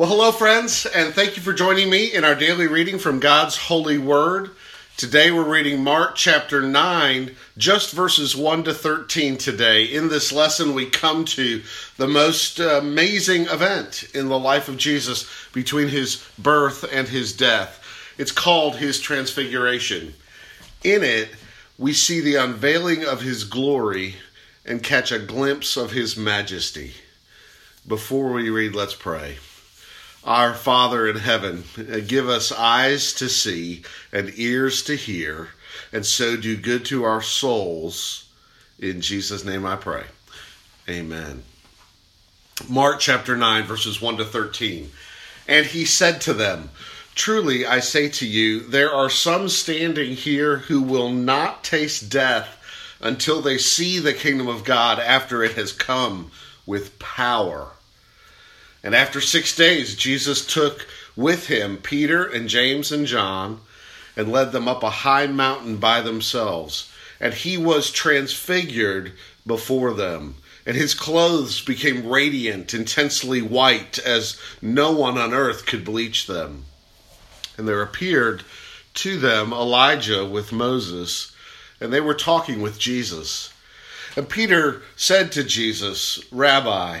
Well, hello, friends, and thank you for joining me in our daily reading from God's holy word. Today we're reading Mark chapter 9, just verses 1 to 13 today. In this lesson, we come to the most amazing event in the life of Jesus between his birth and his death. It's called his transfiguration. In it, we see the unveiling of his glory and catch a glimpse of his majesty. Before we read, let's pray. Our Father in heaven, give us eyes to see and ears to hear, and so do good to our souls. In Jesus' name I pray. Amen. Mark chapter 9, verses 1 to 13. And he said to them, Truly I say to you, there are some standing here who will not taste death until they see the kingdom of God after it has come with power. And after six days, Jesus took with him Peter and James and John and led them up a high mountain by themselves. And he was transfigured before them. And his clothes became radiant, intensely white, as no one on earth could bleach them. And there appeared to them Elijah with Moses, and they were talking with Jesus. And Peter said to Jesus, Rabbi,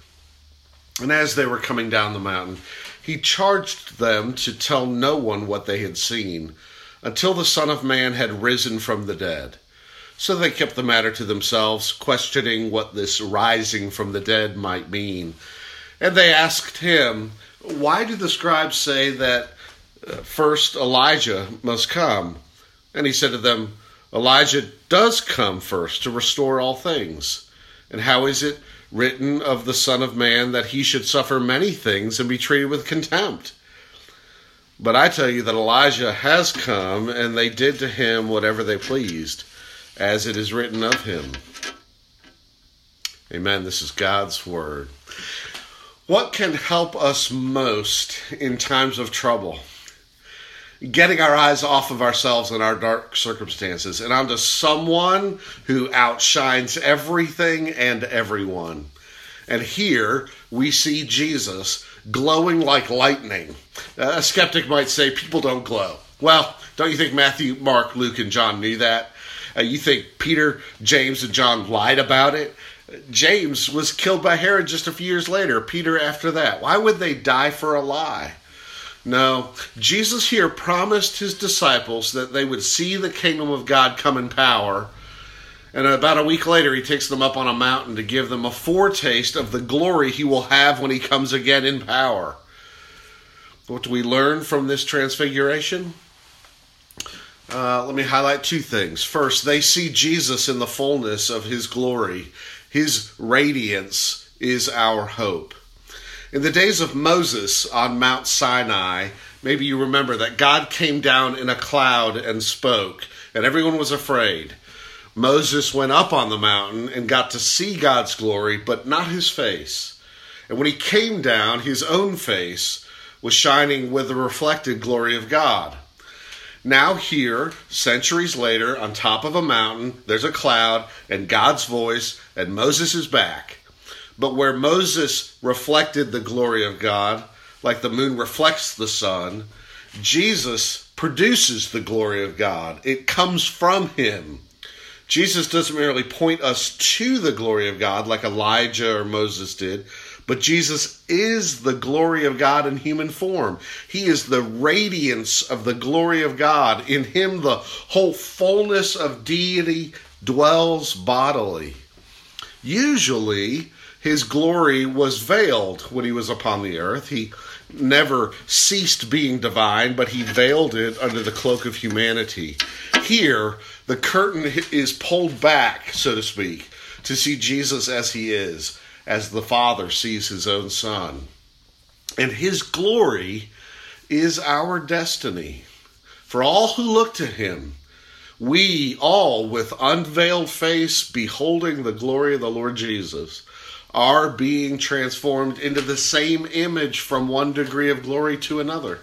And as they were coming down the mountain, he charged them to tell no one what they had seen until the Son of Man had risen from the dead. So they kept the matter to themselves, questioning what this rising from the dead might mean. And they asked him, Why do the scribes say that uh, first Elijah must come? And he said to them, Elijah does come first to restore all things. And how is it written of the Son of Man that he should suffer many things and be treated with contempt? But I tell you that Elijah has come, and they did to him whatever they pleased, as it is written of him. Amen. This is God's word. What can help us most in times of trouble? Getting our eyes off of ourselves and our dark circumstances and onto someone who outshines everything and everyone. And here we see Jesus glowing like lightning. A skeptic might say people don't glow. Well, don't you think Matthew, Mark, Luke, and John knew that? Uh, you think Peter, James, and John lied about it? James was killed by Herod just a few years later, Peter after that. Why would they die for a lie? No, Jesus here promised his disciples that they would see the kingdom of God come in power. And about a week later, he takes them up on a mountain to give them a foretaste of the glory he will have when he comes again in power. What do we learn from this transfiguration? Uh, let me highlight two things. First, they see Jesus in the fullness of his glory, his radiance is our hope. In the days of Moses on Mount Sinai, maybe you remember that God came down in a cloud and spoke, and everyone was afraid. Moses went up on the mountain and got to see God's glory, but not his face. And when he came down, his own face was shining with the reflected glory of God. Now, here, centuries later, on top of a mountain, there's a cloud and God's voice, and Moses is back. But where Moses reflected the glory of God, like the moon reflects the sun, Jesus produces the glory of God. It comes from him. Jesus doesn't merely point us to the glory of God like Elijah or Moses did, but Jesus is the glory of God in human form. He is the radiance of the glory of God. In him, the whole fullness of deity dwells bodily. Usually, his glory was veiled when he was upon the earth. He never ceased being divine, but he veiled it under the cloak of humanity. Here, the curtain is pulled back, so to speak, to see Jesus as he is, as the Father sees his own Son. And his glory is our destiny. For all who look to him, we all with unveiled face, beholding the glory of the Lord Jesus, are being transformed into the same image from one degree of glory to another.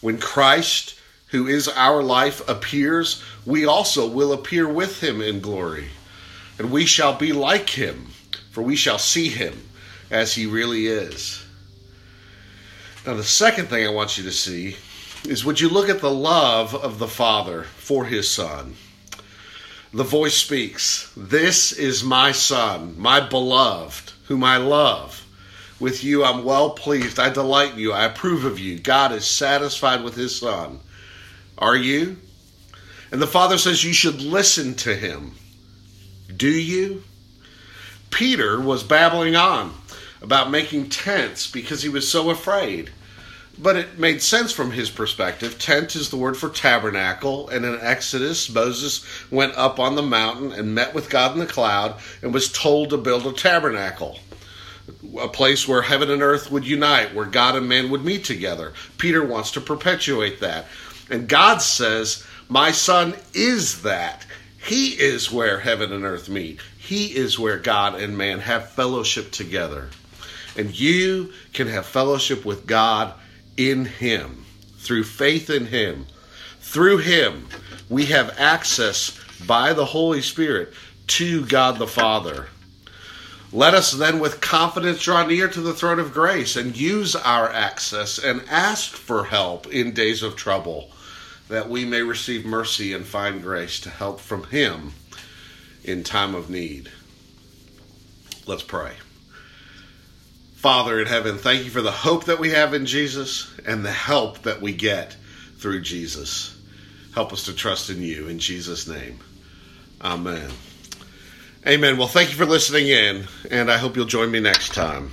When Christ, who is our life, appears, we also will appear with him in glory. And we shall be like him, for we shall see him as he really is. Now, the second thing I want you to see is would you look at the love of the Father for his Son? The voice speaks, This is my Son, my beloved, whom I love. With you I'm well pleased. I delight in you. I approve of you. God is satisfied with his Son. Are you? And the Father says you should listen to him. Do you? Peter was babbling on about making tents because he was so afraid. But it made sense from his perspective. Tent is the word for tabernacle, and in Exodus, Moses went up on the mountain and met with God in the cloud and was told to build a tabernacle, a place where heaven and earth would unite, where God and man would meet together. Peter wants to perpetuate that. And God says, My son is that. He is where heaven and earth meet. He is where God and man have fellowship together. And you can have fellowship with God in Him, through faith in Him. Through Him, we have access by the Holy Spirit to God the Father. Let us then with confidence draw near to the throne of grace and use our access and ask for help in days of trouble, that we may receive mercy and find grace to help from Him in time of need. Let's pray. Father in heaven, thank you for the hope that we have in Jesus and the help that we get through Jesus. Help us to trust in you in Jesus' name. Amen. Amen. Well, thank you for listening in, and I hope you'll join me next time.